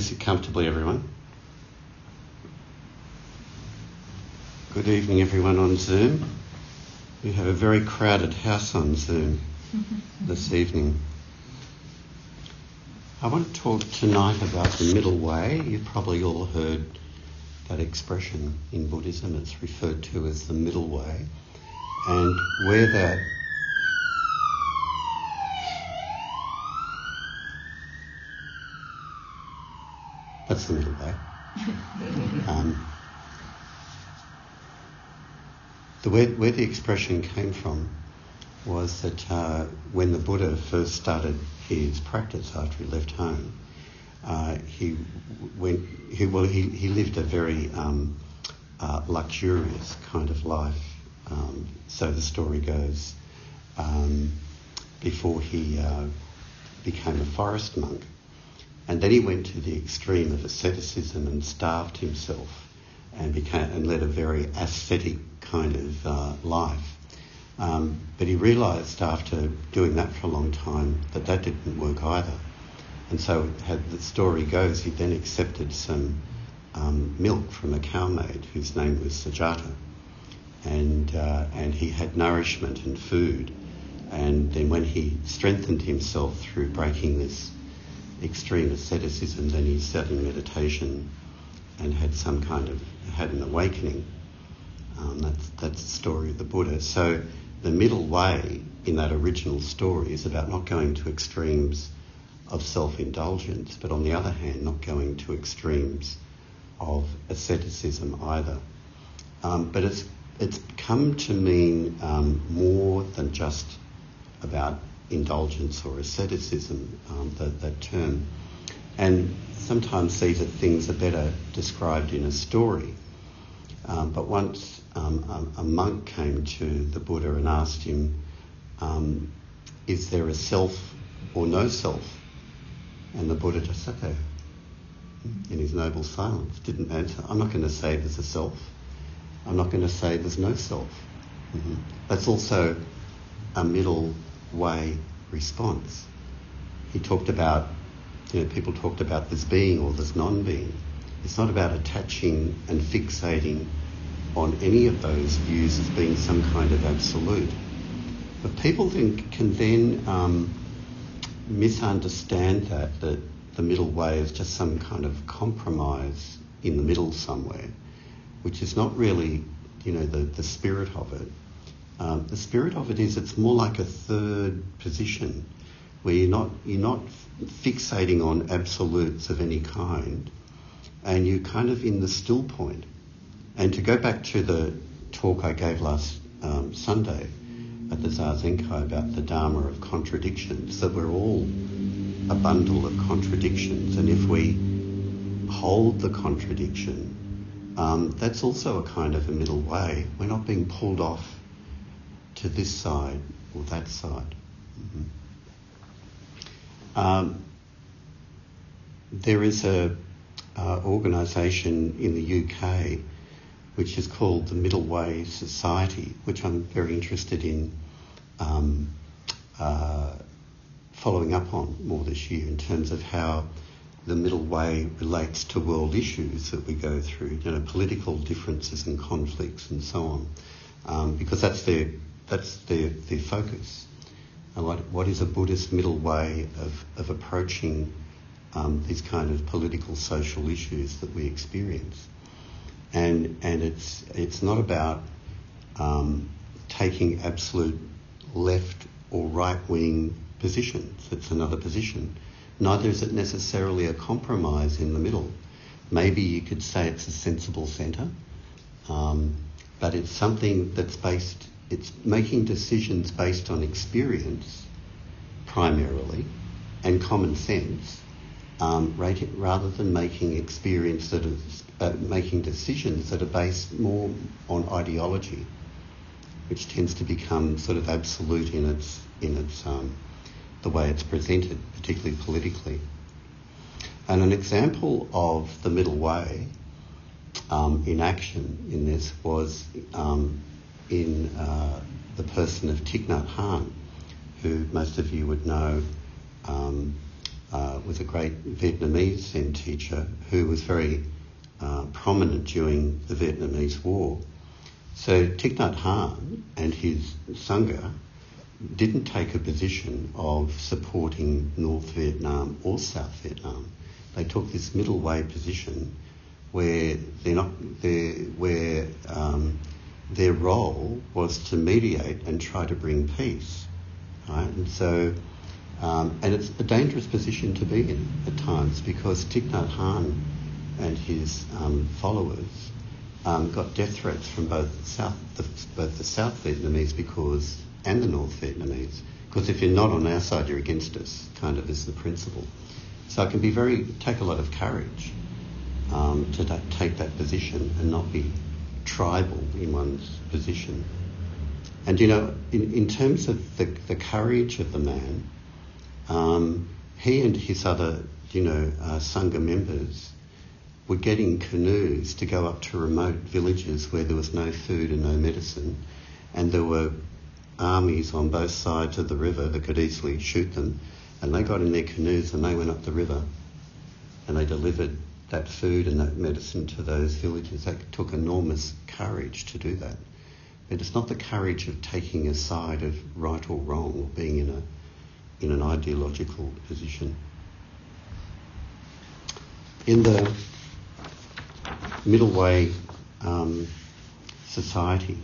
Please sit comfortably, everyone. Good evening, everyone on Zoom. We have a very crowded house on Zoom this evening. I want to talk tonight about the middle way. You've probably all heard that expression in Buddhism. It's referred to as the middle way. And where that That's the middle way. Um, the where, where, the expression came from was that uh, when the Buddha first started his practice after he left home, uh, he went. He, well, he, he lived a very um, uh, luxurious kind of life. Um, so the story goes. Um, before he uh, became a forest monk, and then he went to the extreme of asceticism and starved himself and became and led a very ascetic kind of uh, life. Um, but he realised after doing that for a long time that that didn't work either. And so, the story goes, he then accepted some um, milk from a cowmaid whose name was Sujata. and uh, and he had nourishment and food. And then when he strengthened himself through breaking this extreme asceticism, then he sat in meditation and had some kind of had an awakening. Um, that's that's the story of the Buddha. So the middle way in that original story is about not going to extremes of self-indulgence, but on the other hand, not going to extremes of asceticism either. Um, but it's it's come to mean um, more than just about indulgence or asceticism, um, that, that term. And sometimes these are things are better described in a story. Um, but once um, a, a, monk came to the Buddha and asked him, um, Is there a self or no self? And the Buddha just sat there in his noble silence, didn't answer. I'm not going to say there's a self. I'm not going to say there's no self. Mm-hmm. That's also a middle way response. He talked about, you know, people talked about this being or this non being. It's not about attaching and fixating on any of those views as being some kind of absolute. But people then, can then um, misunderstand that, that the middle way is just some kind of compromise in the middle somewhere, which is not really, you know, the, the spirit of it. Um, the spirit of it is it's more like a third position where you're not you're not fixating on absolutes of any kind, and you're kind of in the still point. And to go back to the talk I gave last um, Sunday at the Zazenkai about the Dharma of contradictions, that we're all a bundle of contradictions, and if we hold the contradiction, um, that's also a kind of a middle way. We're not being pulled off to this side or that side. Mm-hmm. Um, there is a uh, organisation in the UK which is called the Middle Way Society, which I'm very interested in um, uh, following up on more this year in terms of how the middle way relates to world issues that we go through, you know, political differences and conflicts and so on, um, because that's their that's their, their focus. And what, what is a Buddhist middle way of, of approaching um, these kind of political, social issues that we experience? And, and it's, it's not about um, taking absolute left or right wing positions. It's another position. Neither is it necessarily a compromise in the middle. Maybe you could say it's a sensible centre, um, but it's something that's based it's making decisions based on experience primarily and common sense um, rather than making experience that is uh, making decisions that are based more on ideology, which tends to become sort of absolute in its in its um, the way it's presented, particularly politically. And an example of the middle way um, in action in this was um, in uh, the person of Thich Nhat Hanh, who most of you would know um, uh, was a great Vietnamese Zen teacher who was very uh, prominent during the Vietnamese War. So Thich Nhat Hanh and his Sangha didn't take a position of supporting North Vietnam or South Vietnam. They took this middle way position where they're not they're, where um, their role was to mediate and try to bring peace, right? And so, um, and it's a dangerous position to be in at times because Thich Nhat Hanh and his um, followers um, got death threats from both South, the, both the South Vietnamese because and the North Vietnamese because if you're not on our side, you're against us. Kind of is the principle. So it can be very take a lot of courage um, to take that position and not be tribal in one's position. And you know, in, in terms of the, the courage of the man, um, he and his other, you know, uh, Sangha members were getting canoes to go up to remote villages where there was no food and no medicine, and there were armies on both sides of the river that could easily shoot them, and they got in their canoes and they went up the river, and they delivered that food and that medicine to those villages. That took enormous courage to do that. But it's not the courage of taking a side of right or wrong or being in a in an ideological position. In the middle way um, society,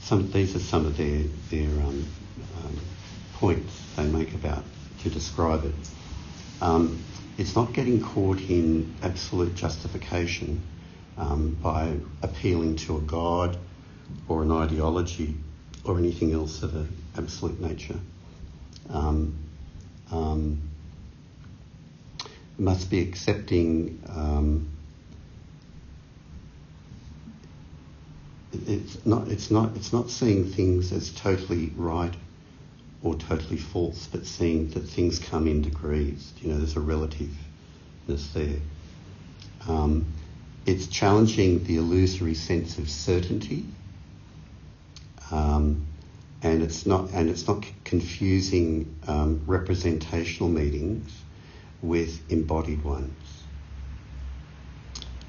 some, these are some of their their um, um, points they make about to describe it. Um, it's not getting caught in absolute justification um, by appealing to a god or an ideology or anything else of an absolute nature. Um, um, must be accepting um, it's not it's not it's not seeing things as totally right or totally false, but seeing that things come in degrees. You know, there's a relativeness there. Um, it's challenging the illusory sense of certainty, um, and it's not and it's not confusing um, representational meanings with embodied ones.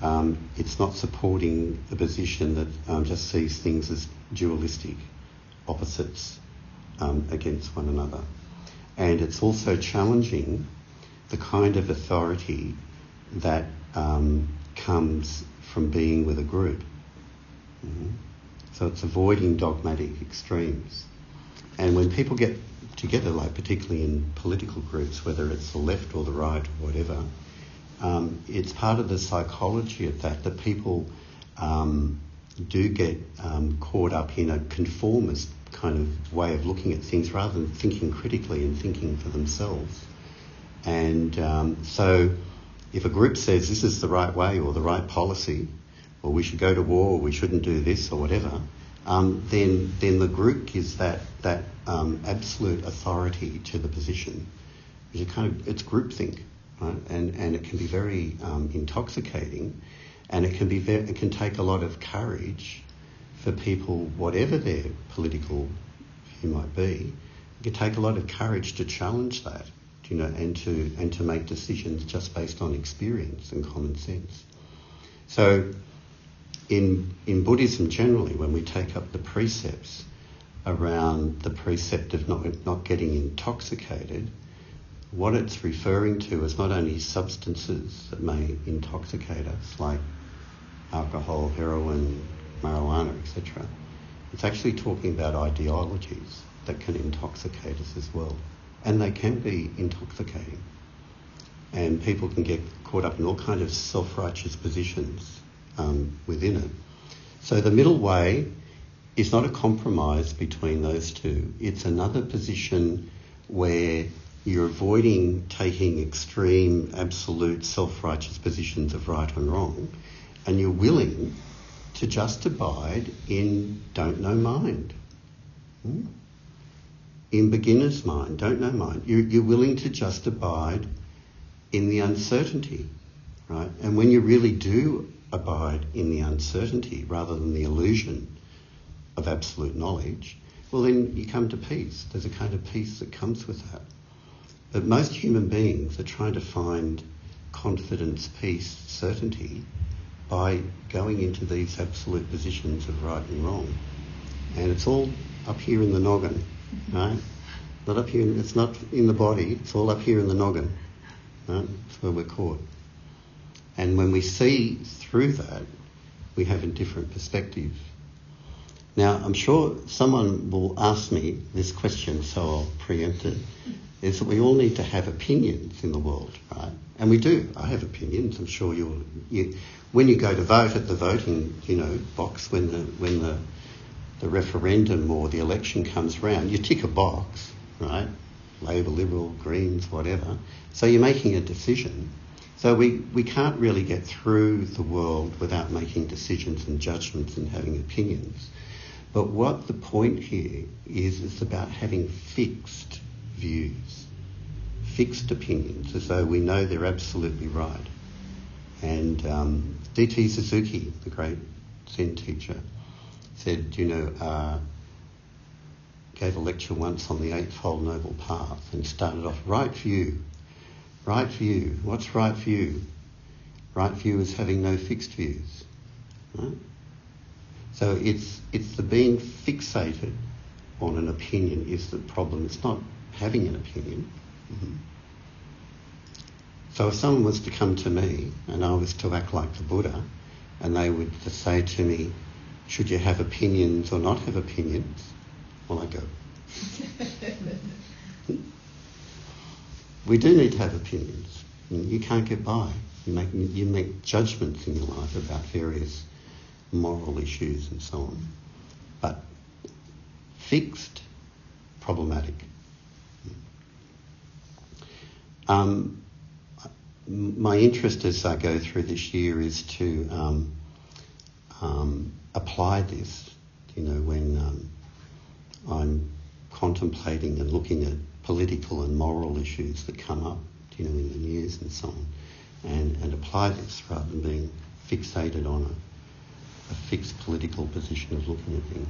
Um, it's not supporting the position that um, just sees things as dualistic, opposites um, against one another. And it's also challenging the kind of authority that um, comes from being with a group. Mm-hmm. So it's avoiding dogmatic extremes. And when people get together, like particularly in political groups, whether it's the left or the right or whatever, um, it's part of the psychology of that that people um, do get um, caught up in a conformist kind of way of looking at things rather than thinking critically and thinking for themselves. And um, so, if a group says this is the right way or the right policy, or we should go to war, or we shouldn't do this, or whatever, um, then then the group gives that that um, absolute authority to the position. It's kind of it's groupthink, right? And and it can be very um, intoxicating, and it can be it can take a lot of courage for people, whatever their political view might be, it can take a lot of courage to challenge that, you know, and to and to make decisions just based on experience and common sense. So, in in Buddhism generally, when we take up the precepts around the precept of not not getting intoxicated, what it's referring to is not only substances that may intoxicate us, like alcohol, heroin, marijuana, etc. It's actually talking about ideologies that can intoxicate us as well. And they can be intoxicating. And people can get caught up in all kinds of self-righteous positions um, within it. So the middle way is not a compromise between those two. It's another position where you're avoiding taking extreme, absolute, self-righteous positions of right and wrong, and you're willing to just abide in don't know mind. Hmm? In beginner's mind, don't know mind. You're, you're willing to just abide in the uncertainty, right? And when you really do abide in the uncertainty rather than the illusion of absolute knowledge, well, then you come to peace. There's a kind of peace that comes with that. But most human beings are trying to find confidence, peace, certainty by going into these absolute positions of right and wrong. And it's all up here in the noggin, mm-hmm. right? Not up here, it's not in the body, it's all up here in the noggin. Right? That's where we're caught. And when we see through that, we have a different perspective. Now, I'm sure someone will ask me this question, so I'll preempt it, is that we all need to have opinions in the world, right? And we do. I have opinions. I'm sure you'll. You, when you go to vote at the voting, you know, box, when the when the the referendum or the election comes round, you tick a box, right? Labor, Liberal, Greens, whatever. So you're making a decision. So we, we can't really get through the world without making decisions and judgments and having opinions. But what the point here is, is about having fixed views, fixed opinions, as though we know they're absolutely right. And um, D.T. Suzuki, the great Zen teacher, said, you know, uh, gave a lecture once on the Eightfold Noble Path and started off, right view, right view. What's right view? Right view is having no fixed views. Right? So it's, it's the being fixated on an opinion is the problem. It's not having an opinion. Mm-hmm. So if someone was to come to me and I was to act like the Buddha and they would say to me, should you have opinions or not have opinions? Well, I go. we do need to have opinions. You can't get by. You make, you make judgments in your life about various moral issues and so on. But fixed, problematic. Um, my interest as I go through this year is to um, um, apply this, you know, when um, I'm contemplating and looking at political and moral issues that come up, you know, in the news and so on, and, and apply this rather than being fixated on a, a fixed political position of looking at things.